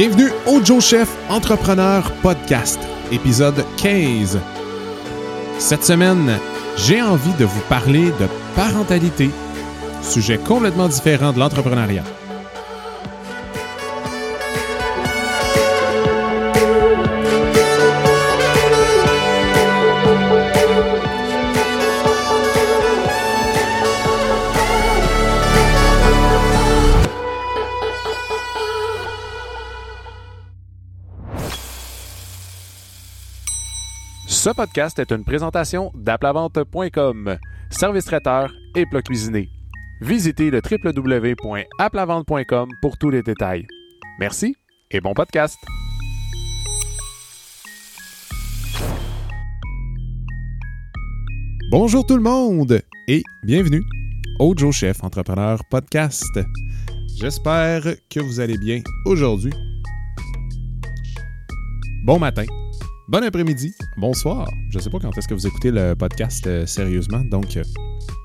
Bienvenue au Joe Chef Entrepreneur Podcast, épisode 15. Cette semaine, j'ai envie de vous parler de parentalité, sujet complètement différent de l'entrepreneuriat. Podcast est une présentation d'aplavente.com, service traiteur et plat cuisiné. Visitez le www.aplavente.com pour tous les détails. Merci et bon podcast. Bonjour tout le monde et bienvenue au Joe Chef Entrepreneur Podcast. J'espère que vous allez bien aujourd'hui. Bon matin, bon après-midi, bonsoir. Je ne sais pas quand est-ce que vous écoutez le podcast euh, sérieusement, donc euh,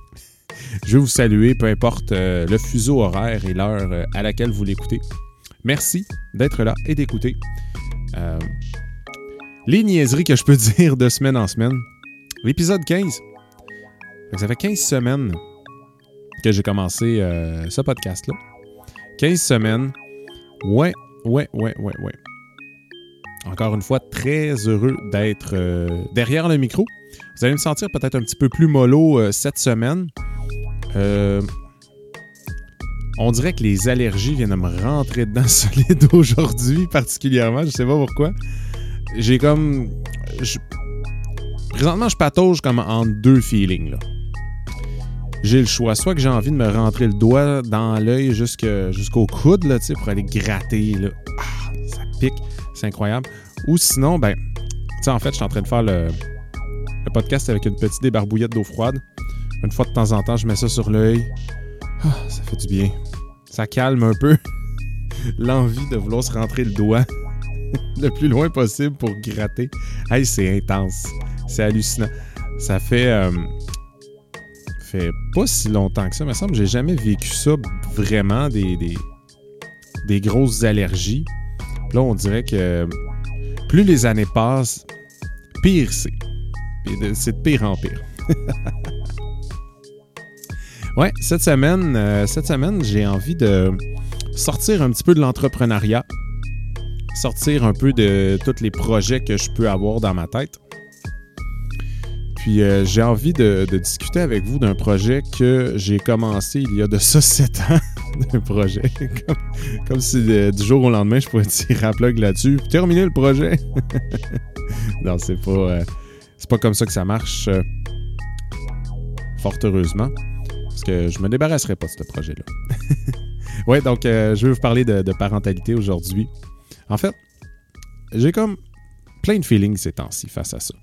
je vais vous saluer, peu importe euh, le fuseau horaire et l'heure à laquelle vous l'écoutez. Merci d'être là et d'écouter. Les niaiseries que je peux dire de semaine en semaine. L'épisode 15. Fait que Ça fait 15 semaines que j'ai commencé ce podcast-là. 15 semaines. Ouais, ouais, ouais, ouais, ouais. Encore une fois, très heureux d'être euh, derrière le micro. Vous allez me sentir peut-être un petit peu plus mollo euh, cette semaine. Euh, on dirait que les allergies viennent de me rentrer dedans solide aujourd'hui, particulièrement. Je sais pas pourquoi. J'ai comme. Présentement, je patauge comme en deux feelings. J'ai le choix. Soit que j'ai envie de me rentrer le doigt dans l'œil jusqu'au coude là, pour aller gratter. Ah, ça pique. C'est incroyable. Ou sinon, ben, tu sais, en fait, je suis en train de faire le, podcast avec une petite débarbouillette d'eau froide. Une fois de temps en temps, je mets ça sur l'œil. Ah, ça fait du bien. Ça calme un peu l'envie de vouloir se rentrer le doigt le plus loin possible pour gratter. Hey, c'est intense. C'est hallucinant. Ça fait. euh, fait pas si longtemps que ça. Il me semble que j'ai jamais vécu ça vraiment, des, des grosses allergies. Là, on dirait que plus les années passent, pire c'est. C'est de pire en pire. ouais, cette semaine, euh, cette semaine, j'ai envie de sortir un petit peu de l'entrepreneuriat, sortir un peu de tous les projets que je peux avoir dans ma tête. Puis euh, j'ai envie de, discuter avec vous d'un projet que j'ai commencé il y a de ça 7 ans. d'un projet. comme, comme si euh, du jour au lendemain, je pourrais tirer un plug là-dessus. Terminer le projet. non, c'est pas, euh, c'est pas comme ça que ça marche. euh, fort heureusement. Parce que je me débarrasserai pas de ce projet-là. ouais, donc je vais vous parler de, de parentalité aujourd'hui. En fait, j'ai comme plein de feelings ces temps-ci face à ça.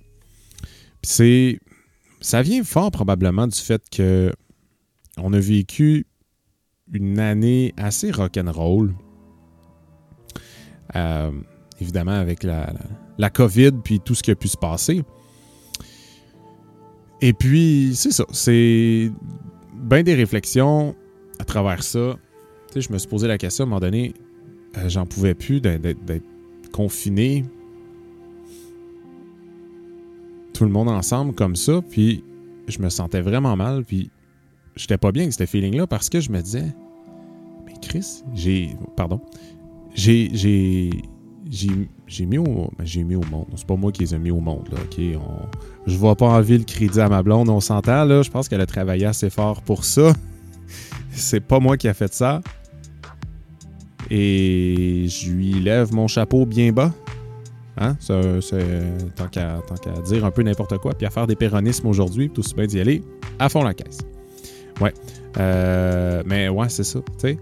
Puis c'est. Ça vient fort probablement du fait que on a vécu une année assez rock'n'roll. Euh, évidemment, avec la, COVID puis tout ce qui a pu se passer. Et puis, c'est ça. C'est bien des réflexions à travers ça. Tu je me suis posé la question à un moment donné, euh, j'en pouvais plus d'être- confiné tout le monde ensemble comme ça, puis je me sentais vraiment mal, puis j'étais pas bien avec ce feeling-là parce que je me disais, Chris, j'ai, pardon, j'ai, j'ai, mis au, ben, mis au monde. C'est pas moi qui les ai mis au monde, je vois pas envie le crédit à ma blonde, on s'entend, là. Je pense qu'elle a travaillé assez fort pour ça. C'est pas moi qui a fait ça. Et je lui lève mon chapeau bien bas. Hein? Tant qu'à dire un peu n'importe quoi, puis à faire des péronismes aujourd'hui, tout aussi bien d'y aller à fond la caisse. Ouais. Euh, mais ouais, c'est ça. Sais,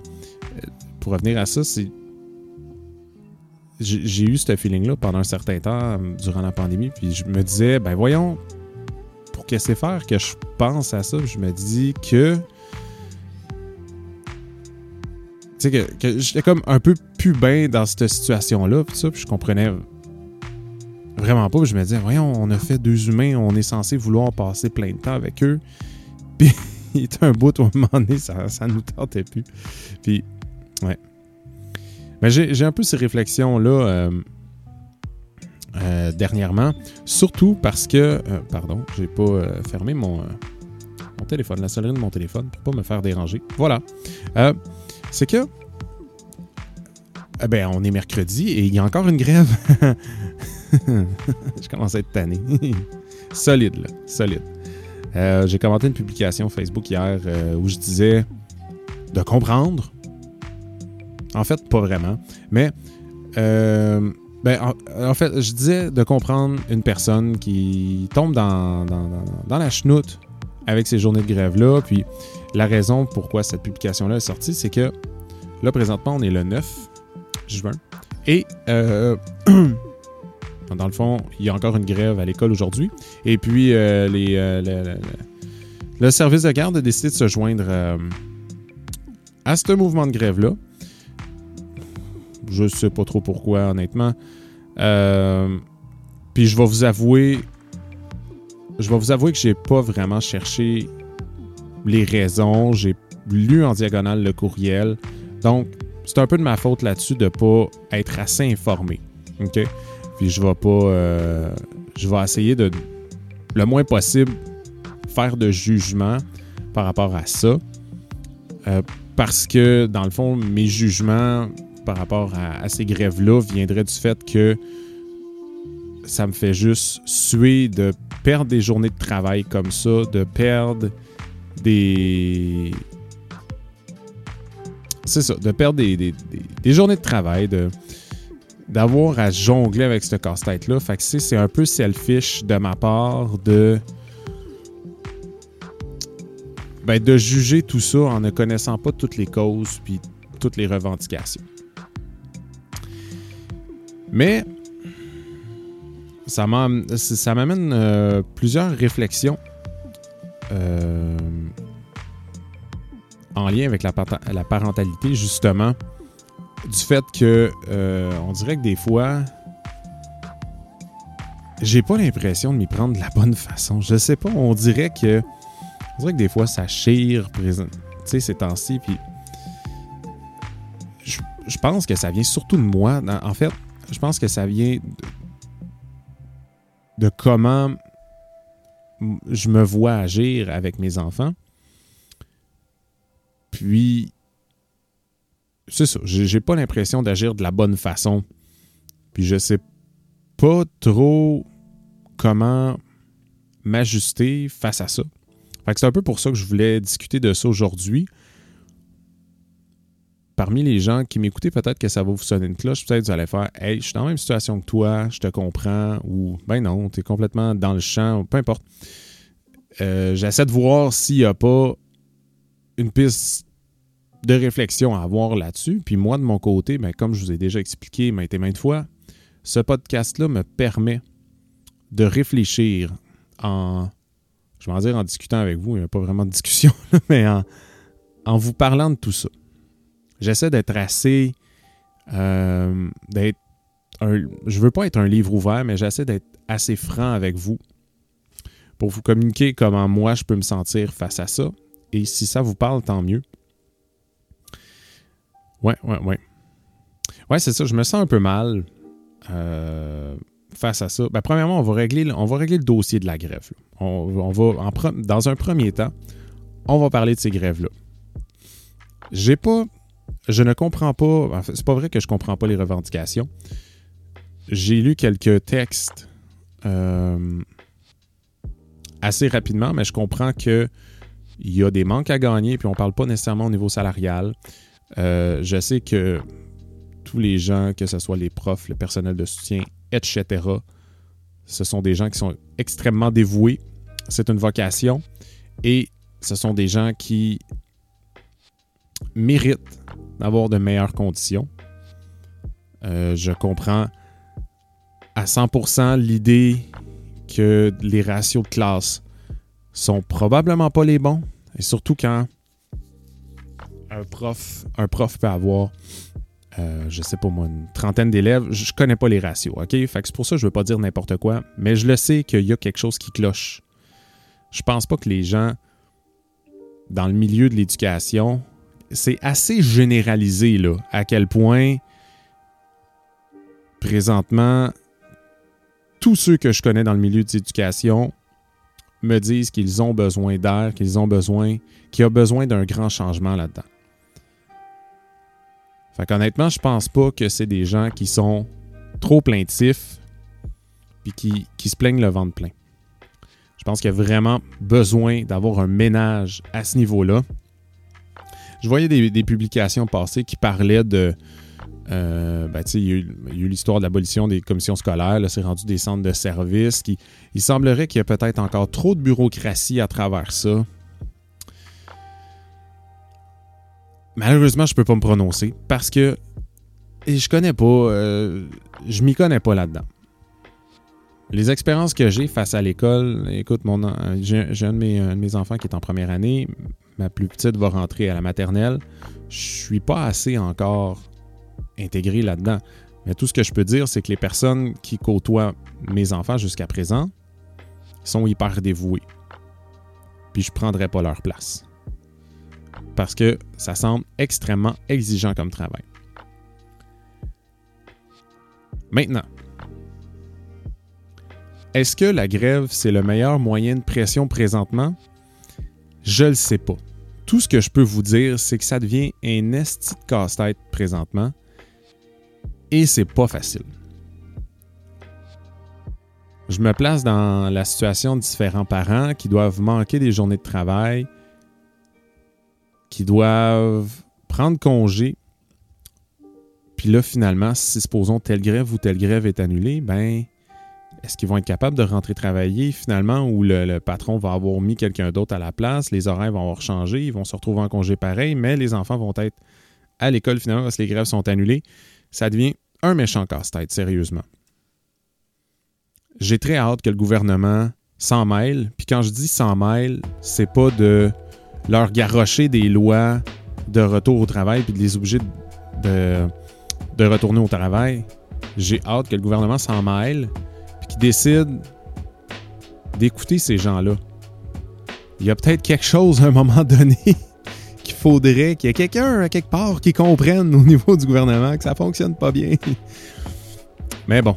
pour revenir à ça, c'est. J'ai eu ce feeling-là pendant un certain temps euh, durant la pandémie, puis je me disais, ben voyons, pour que c'est faire que je pense à ça, je me dis que. Tu sais, que, j'étais comme un peu plus bien dans cette situation-là, puis ça, puis je comprenais vraiment pas. Puis je me disais, voyons, on a fait deux humains, on est censé vouloir passer plein de temps avec eux. Puis il était un bout à un moment donné, ça, ça nous tentait plus. Puis, ouais. Mais j'ai un peu ces réflexions-là dernièrement, surtout parce que, pardon, j'ai pas fermé mon, mon téléphone, la sonnerie de mon téléphone pour pas me faire déranger. Voilà. C'est que eh ben, on est mercredi et il y a encore une grève. je commence à être tanné. solide, là. Solide. Euh, j'ai commenté une publication Facebook hier euh, où je disais de comprendre. En fait, pas vraiment. Mais, euh, ben, en, fait, je disais de comprendre une personne qui tombe dans, la chenoute avec ces journées de grève-là. Puis, la raison pourquoi cette publication-là est sortie, c'est que là, présentement, on est le 9 juin. Et euh, dans le fond, il y a encore une grève à l'école aujourd'hui. Et puis, euh, les, euh, le, service de garde a décidé de se joindre à ce mouvement de grève-là. Je sais pas trop pourquoi, honnêtement. puis je vais vous avouer, je vais vous avouer que j'ai pas vraiment cherché les raisons. J'ai lu en diagonale le courriel. Donc, c'est un peu de ma faute là-dessus de pas être assez informé. OK? Puis je vais pas. Euh, je vais essayer de le moins possible faire de jugement par rapport à ça. Euh, parce que, dans le fond, mes jugements par rapport à, ces grèves-là viendraient du fait que ça me fait juste suer de perdre des journées de travail comme ça, de perdre des, c'est ça, de perdre des, journées de travail, d'avoir à jongler avec ce casse-tête-là. Fait que c'est un peu selfish de ma part de. Ben, de juger tout ça en ne connaissant pas toutes les causes puis toutes les revendications. Mais ça m'amène euh, plusieurs réflexions. Euh, en lien avec la, parentalité, justement, du fait que euh, on dirait que des fois, j'ai pas l'impression de m'y prendre de la bonne façon. Je sais pas, on dirait que on dirait que des fois ça chire, tu sais, ces temps-ci, puis je, pense que ça vient surtout de moi. En fait, je pense que ça vient de comment je me vois agir avec mes enfants. Puis, c'est ça. J'ai pas l'impression d'agir de la bonne façon. Puis, je sais pas trop comment m'ajuster face à ça. Fait c'est un peu pour ça que je voulais discuter de ça aujourd'hui. Parmi les gens qui m'écoutaient, peut-être que ça va vous sonner une cloche. Peut-être que vous allez faire Hey, je suis dans la même situation que toi, je te comprends. Ou Ben non, tu es complètement dans le champ. Peu importe. Euh, j'essaie de voir s'il n'y a pas une piste de réflexion à avoir là-dessus. Puis moi, de mon côté, ben, comme je vous ai déjà expliqué maintes et maintes fois, ce podcast-là me permet de réfléchir en, je vais en dire en discutant avec vous, il n'y a pas vraiment de discussion, mais en, en, vous parlant de tout ça. J'essaie d'être assez, euh, d'être je veux pas être un livre ouvert, mais j'essaie d'être assez franc avec vous pour vous communiquer comment moi je peux me sentir face à ça. Et si ça vous parle, tant mieux. Ouais, ouais, ouais. Ouais, c'est ça. Je me sens un peu mal euh, face à ça. Ben, premièrement, on va, régler, on va régler le dossier de la grève. On, va, en, dans un premier temps, on va parler de ces grèves-là. J'ai pas. Je ne comprends pas. c'est pas vrai que je comprends pas les revendications. J'ai lu quelques textes euh, assez rapidement, mais je comprends que il y a des manques à gagner, puis on parle pas nécessairement au niveau salarial. Euh, je sais que tous les gens, que ce soit les profs, le personnel de soutien, etc., ce sont des gens qui sont extrêmement dévoués. C'est une vocation et ce sont des gens qui méritent d'avoir de meilleures conditions. Euh, je comprends à 100% l'idée que les ratios de classe sont probablement pas les bons, et surtout quand un prof, un prof peut avoir, euh, je sais pas moi, une trentaine d'élèves. Je connais pas les ratios, OK? Fait c'est pour ça que je veux pas dire n'importe quoi, mais je le sais qu'il y a quelque chose qui cloche. Je pense pas que les gens, dans le milieu de l'éducation, c'est assez généralisé, là, à quel point présentement, tous ceux que je connais dans le milieu de l'éducation me disent qu'ils ont besoin d'air, qu'ils ont besoin, qu'il y a besoin d'un grand changement là-dedans. Fait qu'honnêtement, je pense pas que c'est des gens qui sont trop plaintifs puis qui, qui se plaignent le ventre plein. Je pense qu'il y a vraiment besoin d'avoir un ménage à ce niveau-là. Je voyais des, publications passées qui parlaient de. Euh, ben, il y a eu, l'histoire de l'abolition des commissions scolaires. C'est rendu des centres de services. Qui, il semblerait qu'il y a peut-être encore trop de bureaucratie à travers ça. Malheureusement, je ne peux pas me prononcer parce que je connais pas, euh, je m'y connais pas là-dedans. Les expériences que j'ai face à l'école, écoute, mon, j'ai un, de mes enfants qui est en première année, ma plus petite va rentrer à la maternelle. Je suis pas assez encore intégré là-dedans. Mais tout ce que je peux dire, c'est que les personnes qui côtoient mes enfants jusqu'à présent sont hyper dévouées. Puis je ne prendrai pas leur place. Parce que ça semble extrêmement exigeant comme travail. Maintenant, est-ce que la grève, c'est le meilleur moyen de pression présentement? Je le sais pas. Tout ce que je peux vous dire, c'est que ça devient un esti de casse-tête présentement. Et c'est pas facile. Je me place dans la situation de différents parents qui doivent manquer des journées de travail, qui doivent prendre congé. Puis là, finalement, si supposons telle grève ou telle grève est annulée, ben est-ce qu'ils vont être capables de rentrer travailler finalement ou le, patron va avoir mis quelqu'un d'autre à la place, les horaires vont avoir changé, ils vont se retrouver en congé pareil, mais les enfants vont être à l'école finalement parce que les grèves sont annulées. Ça devient un méchant casse-tête, sérieusement. J'ai très hâte que le gouvernement s'en mêle. Puis quand je dis s'en mêle, c'est pas de leur garrocher des lois de retour au travail puis de les obliger de, de retourner au travail. J'ai hâte que le gouvernement s'en mêle qui décide d'écouter ces gens-là. Il y a peut-être quelque chose à un moment donné qu'il faudrait qu'il y ait quelqu'un à quelque part qui comprenne au niveau du gouvernement que ça fonctionne pas bien. Mais bon.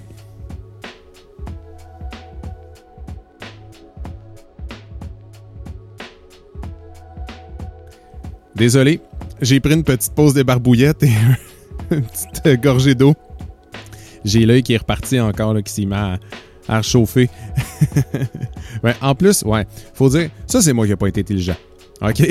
Désolé, j'ai pris une petite pause des barbouillettes et une petite gorgée d'eau. J'ai l'œil qui est reparti encore, qui s'est mis à, en plus, ouais, faut dire, ça c'est moi qui n'ai pas été intelligent. OK?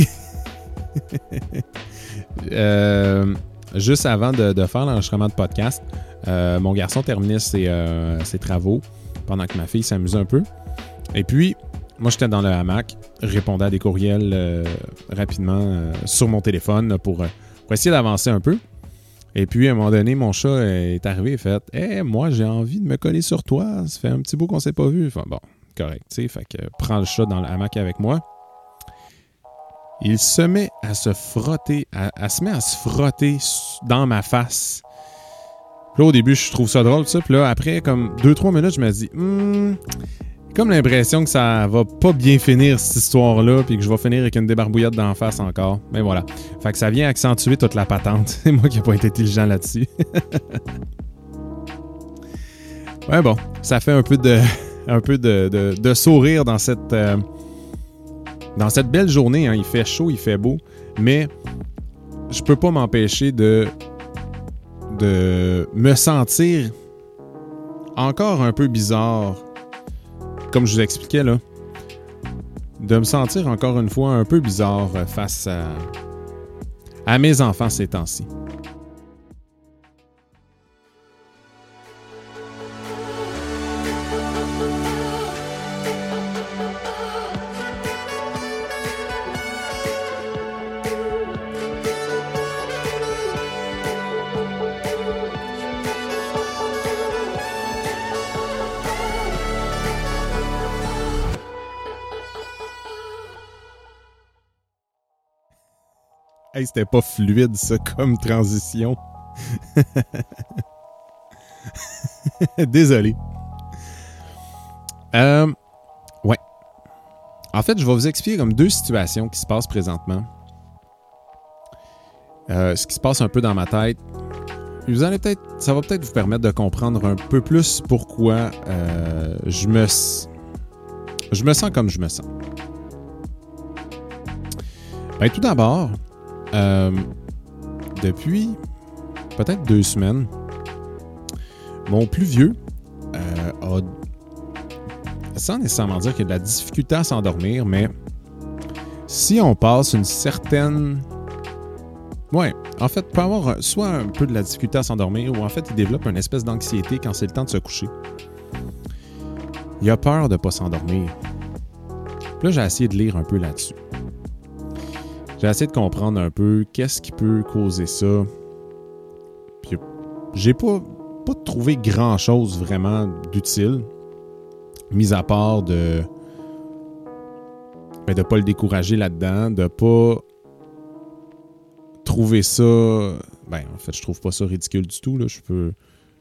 Euh, juste avant de, faire l'enregistrement de podcast, euh, mon garçon terminait euh, ses, travaux pendant que ma fille s'amusait un peu. Et puis, moi, j'étais dans le hamac, répondais à des courriels rapidement sur mon téléphone pour essayer d'avancer un peu. Et puis, à un moment donné, mon chat est arrivé et fait Hé, moi, j'ai envie de me coller sur toi. Ça fait un petit bout qu'on s'est pas vu. Enfin, bon, correct, tu. Fait que prends le chat dans le hamac avec moi. Il se met à se frotter, à, se met à se frotter dans ma face. Puis là, au début, je trouve ça drôle, ça. Puis là, après, comme deux, trois minutes, je me dis, hmm, comme l'impression que ça va pas bien finir cette histoire-là, puis que je vais finir avec une débarbouillette d'en face encore. Mais voilà. Fait que ça vient accentuer toute la patente. C'est moi qui n'ai pas été intelligent là-dessus. ouais, bon. Ça fait un peu de, un peu de, sourire dans cette, euh, dans cette belle journée. Hein. Il fait chaud, il fait beau. Mais je peux pas m'empêcher de, de me sentir encore un peu bizarre comme je vous expliquais, là, de me sentir encore une fois un peu bizarre face à, à mes enfants ces temps-ci. C'était pas fluide, ça, comme transition. Désolé. Euh, ouais. En fait, je vais vous expliquer comme deux situations qui se passent présentement. Euh, ce qui se passe un peu dans ma tête. vous allez peut-être, ça va peut-être vous permettre de comprendre un peu plus pourquoi euh, je me, je me sens comme je me sens. Ben, tout d'abord, euh, depuis peut-être deux semaines, mon plus vieux euh, a, sans nécessairement dire qu'il a de la difficulté à s'endormir, mais si on passe une certaine Ouais, en fait, peut avoir soit un peu de la difficulté à s'endormir ou en fait, il développe une espèce d'anxiété quand c'est le temps de se coucher. Il a peur de ne pas s'endormir. Là, j'ai essayé de lire un peu là-dessus. J'ai essayé de comprendre un peu qu'est-ce qui peut causer ça. J'ai pas, pas trouvé grand-chose vraiment d'utile, mis à part de ben, de pas le décourager là-dedans, de pas trouver ça. Ben, en fait, je trouve pas ça ridicule du tout. Là. Je, peux,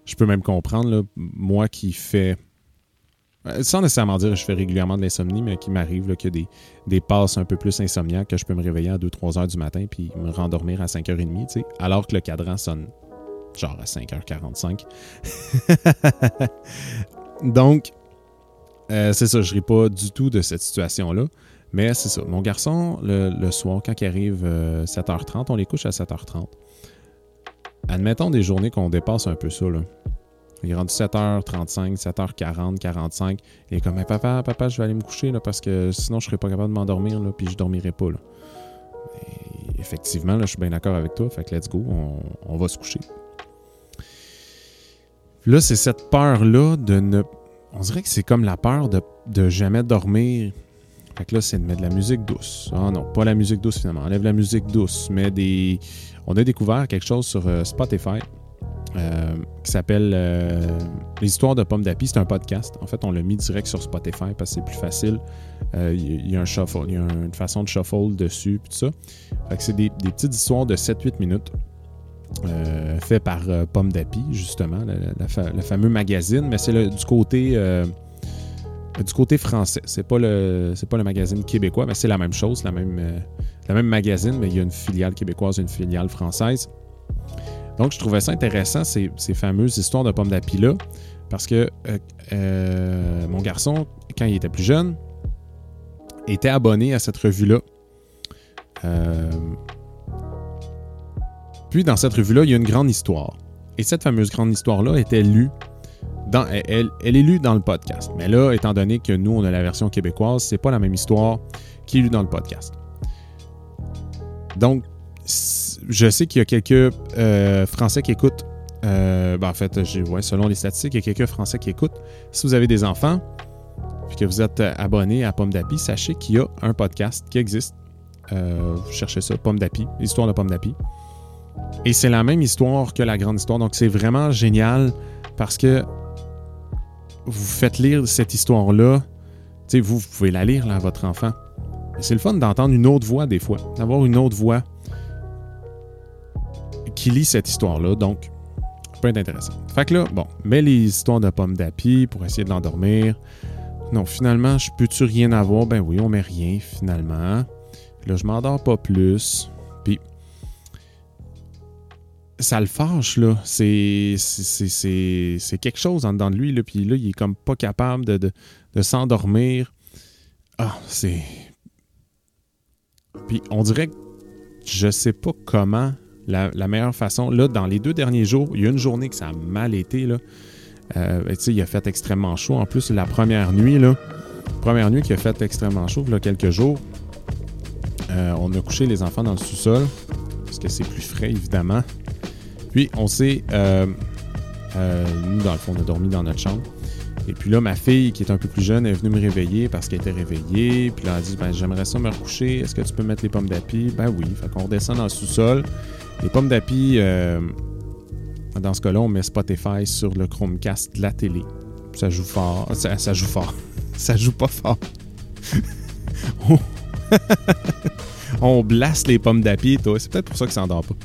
je peux même comprendre, moi qui fais. Euh, sans nécessairement dire que je fais régulièrement de l'insomnie, mais qui m'arrive qu'il y a des, passes un peu plus insomniaques que je peux me réveiller à 2-3 heures du matin puis me rendormir à 5h30, alors que le cadran sonne genre à 5h45. Donc, euh, c'est ça, je ris pas du tout de cette situation-là. Mais c'est ça. Mon garçon, le, soir, quand il arrive 7h30, euh, on les couche à 7h30. Admettons des journées qu'on dépasse un peu ça. Là. Il est rendu 7h35, 7h40, 45. Il est comme papa, papa, je vais aller me coucher là, parce que sinon je serais pas capable de m'endormir là, puis je dormirai pas. Là. effectivement, là, je suis bien d'accord avec toi. Fait que let's go, on, va se coucher. là, c'est cette peur-là de ne. On dirait que c'est comme la peur de, de jamais dormir fait que là, c'est de mettre de la musique douce. Ah non, pas la musique douce finalement. Enlève la musique douce. Mais des. On a découvert quelque chose sur euh, Spotify euh, qui s'appelle euh, L'histoire de Pomme d'Api. C'est un podcast. En fait, on l'a mis direct sur Spotify parce que c'est plus facile. Il il y a une façon de shuffle dessus, puis tout ça. C'est des, petites histoires de 7-8 minutes. fait par Pomme d'Api, justement, le fameux magazine, mais c'est du côté du côté français. C'est pas pas le magazine québécois, mais c'est la même chose, la même, euh, la même magazine, mais il y a une filiale québécoise une filiale française. Donc, je trouvais ça intéressant, ces, fameuses histoires de pommes d'api-là, parce que euh, euh, mon garçon, quand il était plus jeune, était abonné à cette revue-là. puis, dans cette revue-là, il y a une grande histoire. Et cette fameuse grande histoire-là était lue elle, est lue dans le podcast. Mais là, étant donné que nous, on a la version québécoise, c'est pas la même histoire qui est lue dans le podcast. Donc, je sais qu'il y a quelques euh, Français qui écoutent. Euh, ben, en fait, selon les statistiques, il y a quelques Français qui écoutent. Si vous avez des enfants et que vous êtes abonné à Pomme d'Api, sachez qu'il y a un podcast qui existe. Euh, vous cherchez ça, Pomme d'Api, l'histoire de Pomme d'Api. Et c'est la même histoire que la grande histoire. Donc, c'est vraiment génial parce que vous faites lire cette histoire-là, vous, vous pouvez la lire à votre enfant. C'est le fun d'entendre une autre voix des fois, d'avoir une autre voix qui lit cette histoire-là. Donc, peut être intéressant. Fait que là, bon, mets les histoires de pommes d'api pour essayer de l'endormir. Non, finalement, je peux-tu rien avoir? Ben oui, on met rien finalement. Là, je m'endors pas plus ça le fâche, là. C'est, c'est, quelque chose en dedans de lui, là. Puis là, il est comme pas capable de, s'endormir. Ah, c'est. Puis on dirait que je sais pas comment la, meilleure façon. Là, dans les deux derniers jours, il y a une journée que ça a mal été, là. Euh, sais, il a fait extrêmement chaud. En plus, la première nuit, là, première nuit qui a fait extrêmement chaud, là, quelques jours, euh, on a couché les enfants dans le sous-sol, parce que c'est plus frais, évidemment. Puis, on s'est. Euh, euh, nous, dans le fond, on a dormi dans notre chambre. Et puis là, ma fille, qui est un peu plus jeune, est venue me réveiller parce qu'elle était réveillée. Puis là, elle a dit ben, J'aimerais ça me recoucher. Est-ce que tu peux mettre les pommes d'api? Ben oui. Fait qu'on redescend dans le sous-sol. Les pommes d'api, euh, dans ce cas-là, on met Spotify sur le Chromecast de la télé. Ça joue fort. Ça, joue fort. ça joue pas fort. on blasse les pommes d'api, toi. C'est peut-être pour ça que ça n'endort pas.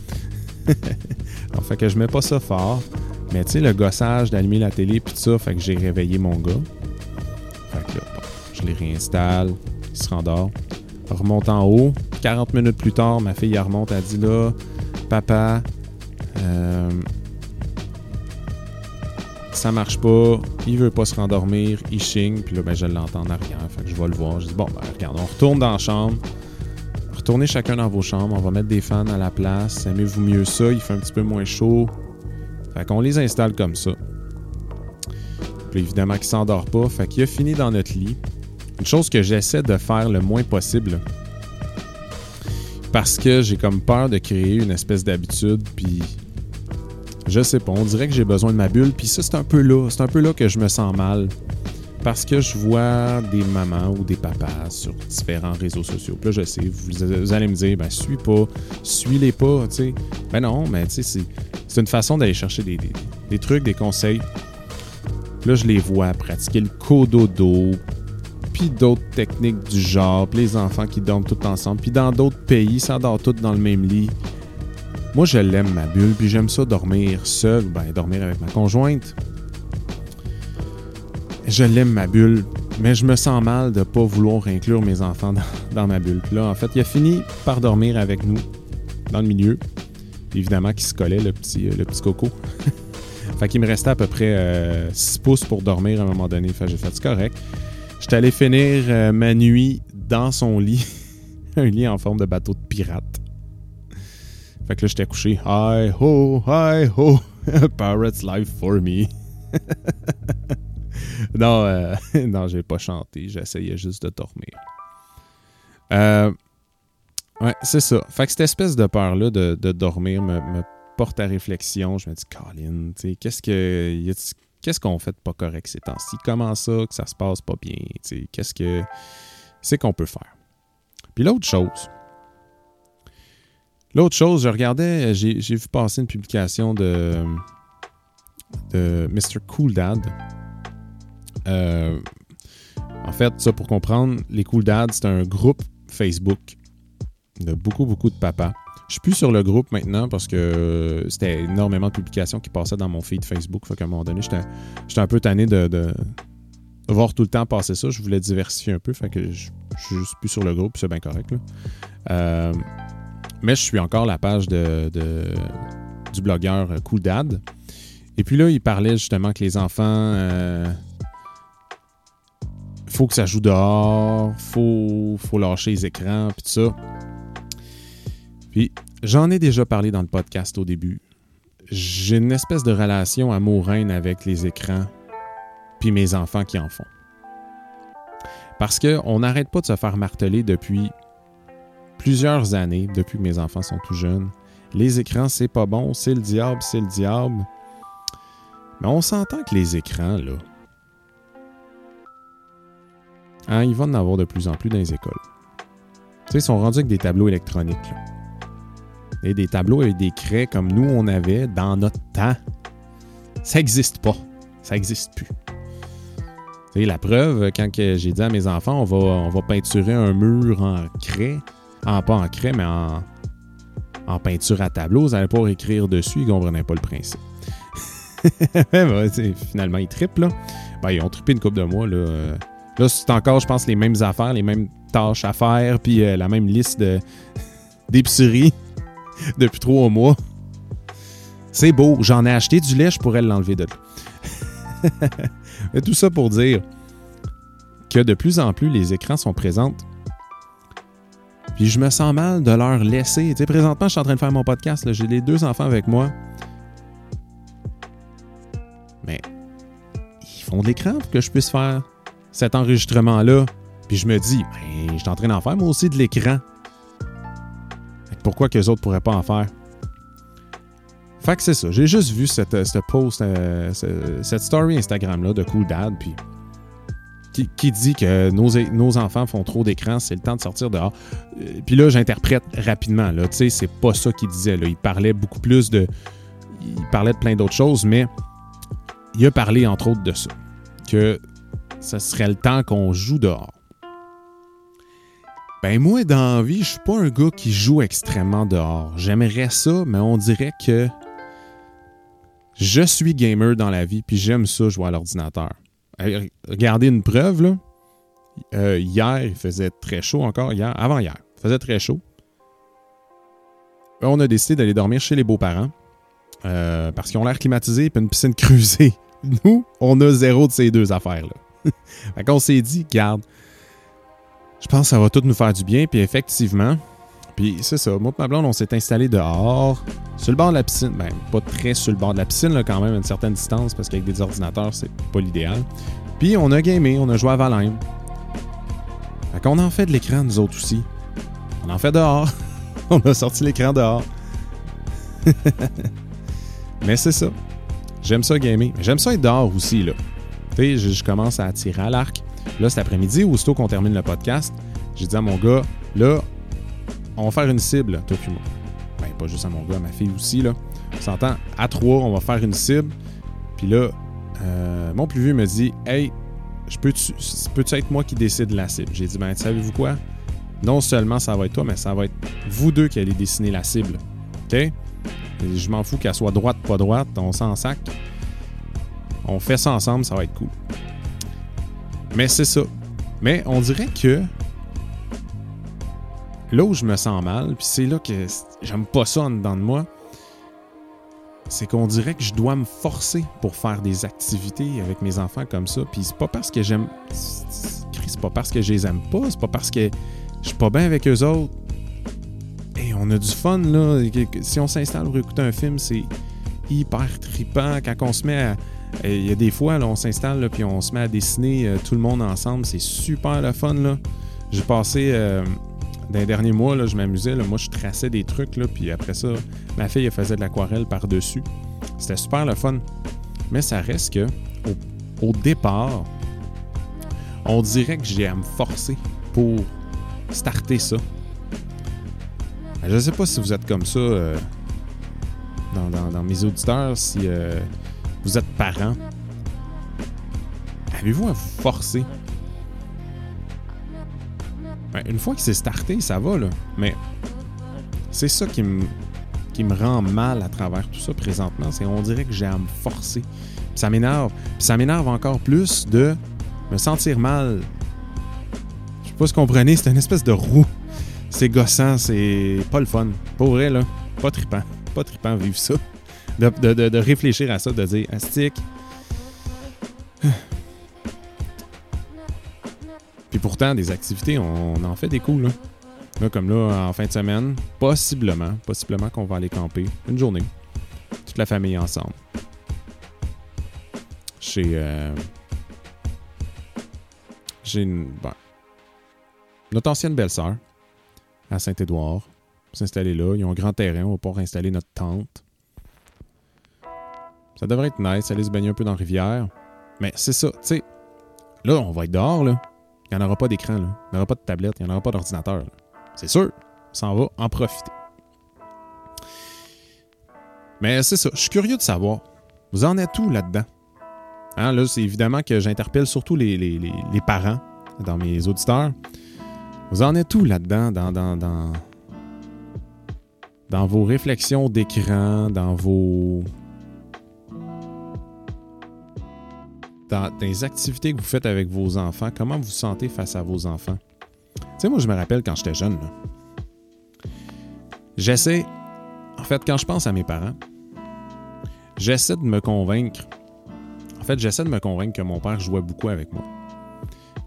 fait que je mets pas ça fort. Mais tu sais, le gossage d'allumer la télé puis ça, fait que j'ai réveillé mon gars. Fait que là, je les réinstalle, il se rendort. remonte en haut. 40 minutes plus tard, ma fille elle remonte, elle dit là, papa, euh, ça marche pas, il veut pas se rendormir, il chigne, puis là, ben, je l'entends en arrière, fait que je vais le voir. Je dis, bon, ben, regarde, on retourne dans la chambre, retournez chacun dans vos chambres, on va mettre des fans à la place, aimez-vous mieux ça, il fait un petit peu moins chaud. Fait qu'on les installe comme ça. Puis évidemment qu'il s'endort pas, fait qu'il a fini dans notre lit. Une chose que j'essaie de faire le moins possible, parce que j'ai comme peur de créer une espèce d'habitude, puis je sais pas, on dirait que j'ai besoin de ma bulle, puis ça c'est un peu là, c'est un peu là que je me sens mal. Parce que je vois des mamans ou des papas sur différents réseaux sociaux. Puis là, je sais, vous, allez me dire, ben, suis pas, suis-les pas, tu sais. Ben non, mais tu sais, c'est une façon d'aller chercher des, trucs, des conseils. Là, je les vois pratiquer le cododo, puis d'autres techniques du genre, puis les enfants qui dorment tous ensemble. Puis dans d'autres pays, ça dort tout dans le même lit. Moi, je l'aime, ma bulle, puis j'aime ça dormir seul, ben dormir avec ma conjointe. Je l'aime, ma bulle, mais je me sens mal de ne pas vouloir inclure mes enfants dans, ma bulle. Puis là, en fait, il a fini par dormir avec nous, dans le milieu. Évidemment, qu'il se collait, le petit, le petit coco. fait qu'il me restait à peu près 6 euh, pouces pour dormir à un moment donné. Fait j'ai fait, c'est correct. J'étais allé finir euh, ma nuit dans son lit. un lit en forme de bateau de pirate. Fait que là, j'étais couché. Hi ho, hi ho, pirate's life for me. non, euh, non, j'ai pas chanté. J'essayais juste de dormir. Euh, ouais, c'est ça. Fait que cette espèce de peur-là de, dormir me, porte à réflexion. Je me dis, Colin, qu'est-ce que. Qu'est-ce qu'on fait de pas correct ces temps-ci? Comment ça que ça se passe pas bien? Qu'est-ce que c'est qu'on peut faire? Puis l'autre chose, l'autre chose, je regardais, j'ai vu passer une publication de, de Mr. Cool Dad. Euh, en fait, ça pour comprendre, les Cool Dads, c'est un groupe Facebook de beaucoup, beaucoup de papas je suis plus sur le groupe maintenant parce que c'était énormément de publications qui passaient dans mon feed Facebook. Fait qu'à un moment donné, j'étais un peu tanné de, voir tout le temps passer ça. Je voulais diversifier un peu. Je, suis plus sur le groupe, c'est bien correct. Euh, mais je suis encore la page de, du blogueur Cool Dad. Et puis là, il parlait justement que les enfants. Euh, faut que ça joue dehors, faut, faut lâcher les écrans, puis tout ça. Puis j'en ai déjà parlé dans le podcast au début. J'ai une espèce de relation amoureuse avec les écrans, puis mes enfants qui en font. Parce qu'on n'arrête pas de se faire marteler depuis plusieurs années, depuis que mes enfants sont tout jeunes. Les écrans, c'est pas bon, c'est le diable, c'est le diable. Mais on s'entend que les écrans, là, hein, ils vont en avoir de plus en plus dans les écoles. Tu sais, ils sont rendus avec des tableaux électroniques. Et des tableaux avec des craies comme nous on avait dans notre temps. Ça n'existe pas. Ça n'existe plus. C'est la preuve, quand j'ai dit à mes enfants, on va, on peinturer un mur en craie, en, pas en craie, mais en, en peinture à tableau, vous n'allez pas écrire dessus, ils ne comprenaient pas le principe. finalement, ils trippent, là. Ben, ils ont trippé une coupe de mois, là. Là, c'est encore, je pense, les mêmes affaires, les mêmes tâches à faire, puis euh, la même liste d'épicerie. depuis trois mois. C'est beau. J'en ai acheté du lait, je pourrais l'enlever de. Mais tout ça pour dire que de plus en plus, les écrans sont présents. Puis je me sens mal de leur laisser. Tu sais, présentement, je suis en train de faire mon podcast. J'ai les deux enfants avec moi. Mais ils font de l'écran pour que je puisse faire cet enregistrement-là. Puis je me dis, ben, je suis en train d'en faire moi aussi de l'écran pourquoi que les autres pourraient pas en faire? Fait que c'est ça. J'ai juste vu cette, post, euh, cette story Instagram-là de Cool Dad, qui, dit que nos, enfants font trop d'écran, c'est le temps de sortir dehors. Euh, puis là, j'interprète rapidement. Tu sais, c'est pas ça qu'il disait. Il parlait beaucoup plus de. Il parlait de plein d'autres choses, mais il a parlé entre autres de ça. Que ce serait le temps qu'on joue dehors. Ben moi, dans la vie, je suis pas un gars qui joue extrêmement dehors. J'aimerais ça, mais on dirait que je suis gamer dans la vie, puis j'aime ça jouer à l'ordinateur. Regardez une preuve, là. Euh, hier, il faisait très chaud encore. Hier, avant hier, il faisait très chaud. On a décidé d'aller dormir chez les beaux-parents. Euh, parce qu'ils ont l'air climatisés et une piscine creusée Nous, on a zéro de ces deux affaires-là. fait qu'on s'est dit, garde, je pense que ça va tout nous faire du bien. Puis effectivement, puis c'est ça, moi et ma blonde, on s'est installé dehors, sur le bord de la piscine. Ben, pas très sur le bord de la piscine, là, quand même, à une certaine distance, parce qu'avec des ordinateurs, c'est pas l'idéal. Puis on a gamé, on a joué à Valheim. Fait qu'on en fait de l'écran, nous autres aussi. On en fait dehors. on a sorti l'écran dehors. Mais c'est ça. J'aime ça gamer. J'aime ça être dehors aussi, là. Tu sais, je, commence à tirer à l'arc. Là, cet après-midi, aussitôt qu'on termine le podcast, j'ai dit à mon gars, là, on va faire une cible, toi puis moi. Ben, pas juste à mon gars, à ma fille aussi, là. On s'entend, à trois, on va faire une cible. Puis là, euh, mon plus vieux me dit, hey, je peux-tu peux être moi qui décide la cible? J'ai dit, ben, savez-vous quoi? Non seulement ça va être toi, mais ça va être vous deux qui allez dessiner la cible. OK? je m'en fous qu'elle soit droite, pas droite, on s'en sac. On fait ça ensemble, ça va être cool. Mais c'est ça. Mais on dirait que là où je me sens mal, puis c'est là que j'aime pas ça en dedans de moi, c'est qu'on dirait que je dois me forcer pour faire des activités avec mes enfants comme ça. Puis c'est pas parce que j'aime. C'est pas parce que je les aime pas, c'est pas parce que je suis pas bien avec eux autres. Et on a du fun, là. Si on s'installe pour écouter un film, c'est hyper trippant. Quand on se met à. Il y a des fois, on s'installe, puis on se met à dessiner euh, tout le monde ensemble. C'est super le fun. J'ai passé. Euh, dans les derniers mois, je m'amusais. Moi, je traçais des trucs, puis après ça, ma fille elle faisait de l'aquarelle par-dessus. C'était super le fun. Mais ça reste que, au, départ, on dirait que j'ai à me forcer pour starter ça. Je sais pas si vous êtes comme ça euh, dans, mes auditeurs, si euh, vous êtes parent. Avez-vous à vous forcer? Ben, une fois que c'est starté, ça va, là. Mais c'est ça qui me, qui me rend mal à travers tout ça présentement. C'est on dirait que j'ai à me forcer. Ça m'énerve. Ça m'énerve encore plus de me sentir mal. Je sais pas si vous comprenez, c'est une espèce de roue c'est gossant, c'est pas le fun. Pour vrai, là, pas trippant. Pas trippant vivre ça. De, réfléchir à ça, de dire, astique. Puis pourtant, des activités, on, en fait des coups, là. Là, comme là, en fin de semaine, possiblement, possiblement qu'on va aller camper une journée. Toute la famille ensemble. Chez. Euh, j'ai une. notre ancienne belle-sœur à Saint-Édouard. S'installer là. Ils ont un grand terrain. On va pouvoir installer notre tente. Ça devrait être nice. Aller se baigner un peu dans la rivière. Mais c'est ça. Tu sais, là, on va être dehors. Là. Il n'y en aura pas d'écran. Il n'y aura pas de tablette. Il n'y en aura pas d'ordinateur. C'est sûr. On s'en va en profiter. Mais c'est ça. Je suis curieux de savoir. Vous en êtes où là-dedans? Hein, là, c'est évidemment que j'interpelle surtout les, les, les parents dans mes auditeurs. Vous en êtes où là-dedans, dans, dans, dans, dans vos réflexions d'écran, dans vos. Dans les activités que vous faites avec vos enfants, comment vous vous sentez face à vos enfants? Tu sais, moi, je me rappelle quand j'étais jeune, J'essaie. En fait, quand je pense à mes parents, j'essaie de me convaincre. En fait, j'essaie de me convaincre que mon père jouait beaucoup avec moi.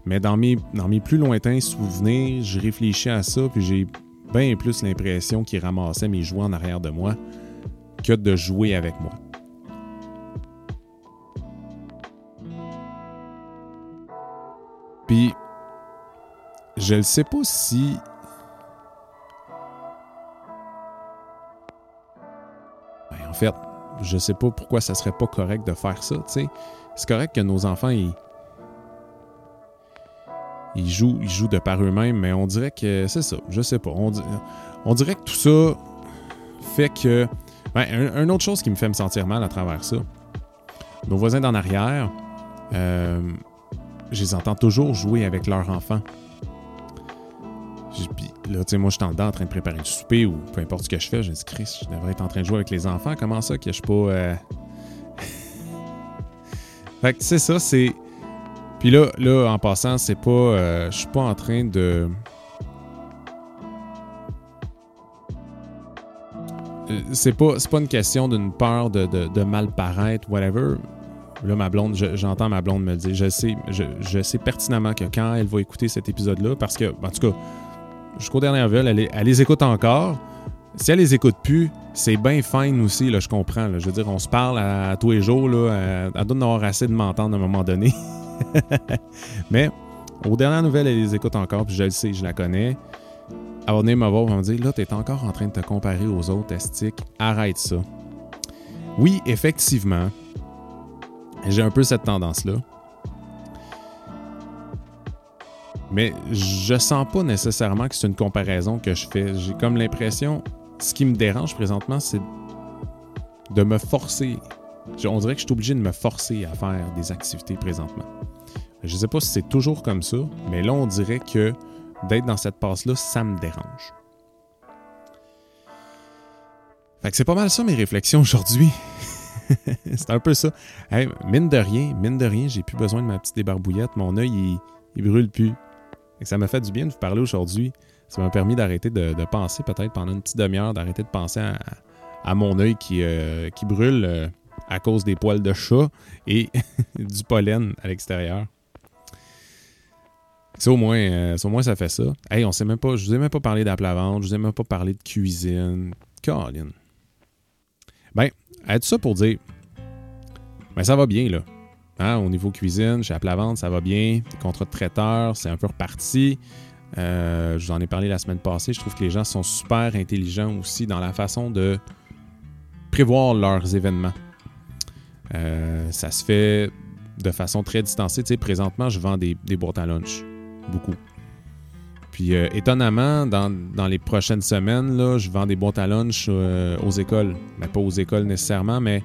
Mais dans mes, dans mes plus lointains souvenirs, je réfléchis à ça, puis j'ai bien plus l'impression qu'il ramassait mes jouets en arrière de moi que de jouer avec moi. Je ne sais pas si. Ben, en fait, je sais pas pourquoi ça serait pas correct de faire ça. C'est correct que nos enfants ils, jouent, ils jouent de par eux-mêmes, mais on dirait que c'est ça. Je sais pas. On, dirait que tout ça fait que. Ben, une autre chose qui me fait me sentir mal à travers ça, nos voisins d'en arrière, euh, je les entends toujours jouer avec leurs enfants. Là, tu sais, moi, je suis en dedans en train de préparer du souper ou peu importe ce que je fais. Je me dis, Chris, je devrais être en train de jouer avec les enfants. Comment ça que je suis pas. Euh, fait que c'est ça, c'est. Puis là, là, en passant, c'est pas. Euh, je suis pas en train de. Euh, c'est pas, pas une question d'une peur de, mal paraître, whatever. Là, ma blonde, j'entends ma blonde me le dire. Je sais, je, sais pertinemment que quand elle va écouter cet épisode-là, parce que, en tout cas, jusqu'au dernier nouvelles, elle, elle, les écoute encore. Si elle les écoute plus, c'est bien fine aussi, là, je comprends. Je veux dire, on se parle à, tous les jours. Là, elle, doit avoir assez de m'entendre à un moment donné. Mais aux dernières nouvelles, elle les écoute encore, puis je le sais, je la connais. Elle va venir me voir et me dire Là, tu es encore en train de te comparer aux autres estiques. Arrête ça. Oui, effectivement, j'ai un peu cette tendance-là. Mais je sens pas nécessairement que c'est une comparaison que je fais. J'ai comme l'impression, ce qui me dérange présentement, c'est de me forcer. On dirait que je suis obligé de me forcer à faire des activités présentement. Je sais pas si c'est toujours comme ça, mais là, on dirait que d'être dans cette passe-là, ça me dérange. Fait que c'est pas mal ça mes réflexions aujourd'hui. c'est un peu ça. mine de rien, mine de rien, j'ai plus besoin de ma petite débarbouillette. Mon œil, il, il brûle plus. Et ça m'a fait du bien de vous parler aujourd'hui. Ça m'a permis d'arrêter de, penser, peut-être pendant une petite demi-heure, d'arrêter de penser à, mon œil qui, euh, qui brûle euh, à cause des poils de chat et du pollen à l'extérieur. C'est au moins, euh, au moins ça fait ça. Hey, on sait même pas, je vous ai même pas parlé d'aplavante, je vous ai même pas parlé de cuisine. Colin. Ben, être ça pour dire, ben ça va bien là. Hein, au niveau cuisine, chez Aplavante, ça va bien. Les contrats de traiteur, c'est un peu reparti. Euh, je vous en ai parlé la semaine passée. Je trouve que les gens sont super intelligents aussi dans la façon de prévoir leurs événements. Euh, ça se fait de façon très distancée. Tu sais, présentement, je vends des, boîtes à lunch. Beaucoup. Puis euh, étonnamment, dans, les prochaines semaines, là, je vends des boîtes à lunch aux écoles. Mais pas aux écoles nécessairement, mais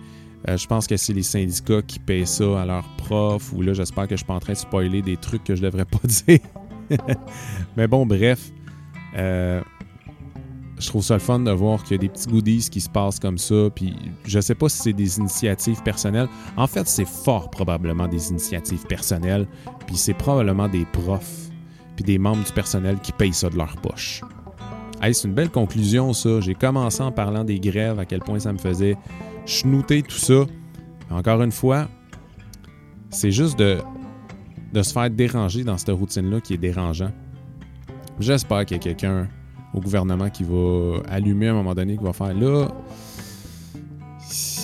je pense que c'est les syndicats qui payent ça à leurs profs. Ou là, j'espère que je suis pas en train de spoiler des trucs que je devrais pas dire. Mais bon, bref. Euh, je trouve ça le fun de voir qu'il y a des petits goodies qui se passent comme ça. Puis je sais pas si c'est des initiatives personnelles. En fait, c'est fort probablement des initiatives personnelles. Puis c'est probablement des profs. Puis des membres du personnel qui payent ça de leur poche. Hey, c'est une belle conclusion, ça. J'ai commencé en parlant des grèves, à quel point ça me faisait chnouter tout ça. Encore une fois, c'est juste de de se faire déranger dans cette routine-là qui est dérangeant. J'espère qu'il y a quelqu'un au gouvernement qui va allumer à un moment donné, qui va faire là.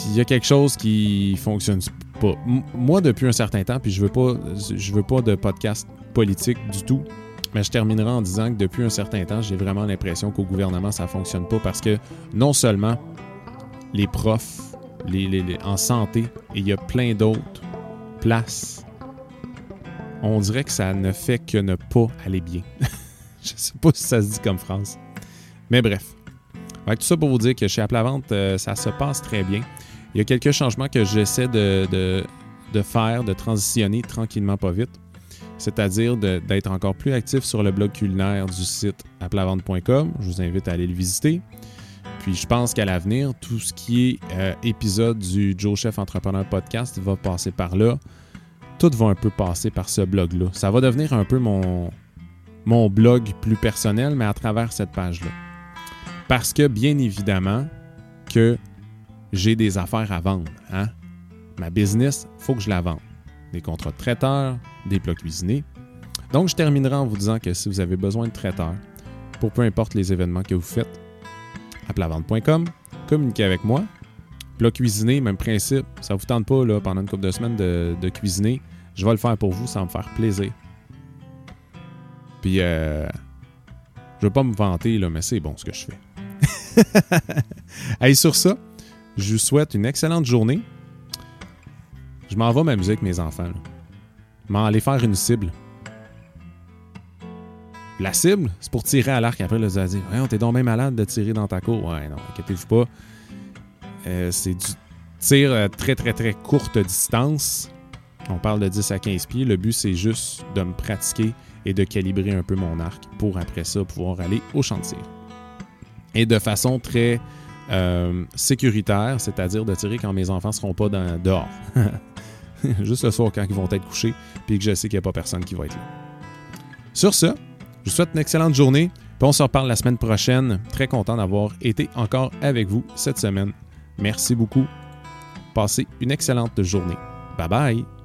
Il y a quelque chose qui fonctionne pas. moi, depuis un certain temps, puis je veux pas, je veux pas de podcast politique du tout, mais je terminerai en disant que depuis un certain temps, j'ai vraiment l'impression qu'au gouvernement, ça fonctionne pas parce que non seulement les profs, les, en santé, et il y a plein d'autres places on dirait que ça ne fait que ne pas aller bien. je sais pas si ça se dit comme France. Mais bref. tout ça pour vous dire que chez Aplavante, euh, ça se passe très bien. Il y a quelques changements que j'essaie de, de, faire, de transitionner tranquillement, pas vite. C'est-à-dire d'être encore plus actif sur le blog culinaire du site aplavante.com. Je vous invite à aller le visiter. Puis je pense qu'à l'avenir, tout ce qui est euh, épisode du Joe Chef Entrepreneur Podcast va passer par là tout va un peu passer par ce blog-là. Ça va devenir un peu mon, mon blog plus personnel, mais à travers cette page-là. Parce que, bien évidemment, que j'ai des affaires à vendre. Hein? Ma business, il faut que je la vende. Des contrats de traiteur, des plats cuisinés. Donc, je terminerai en vous disant que si vous avez besoin de traiteurs, pour peu importe les événements que vous faites, applavente.com, communiquez avec moi. Plat cuisiné, même principe. Ça vous tente pas là, pendant une couple de semaines de, cuisiner je vais le faire pour vous, ça va me faire plaisir. Puis, euh, je veux pas me vanter, là, mais c'est bon ce que je fais. Et sur ça, je vous souhaite une excellente journée. Je m'en vais m'amuser avec mes enfants. M'en aller faire une cible. La cible, c'est pour tirer à l'arc. Après, vous dire Ouais, t'es donc bien malade de tirer dans ta cour. Ouais, non, inquiétez-vous pas. Euh, c'est du tir euh, très, très, très courte distance. On parle de 10 à 15 pieds. Le but, c'est juste de me pratiquer et de calibrer un peu mon arc pour après ça pouvoir aller au tir. Et de façon très euh, sécuritaire, c'est-à-dire de tirer quand mes enfants ne seront pas dehors. juste le soir quand ils vont être couchés, puis que je sais qu'il n'y a pas personne qui va être là. Sur ce, je vous souhaite une excellente journée, puis on se reparle la semaine prochaine. Très content d'avoir été encore avec vous cette semaine. Merci beaucoup. Passez une excellente journée. Bye bye!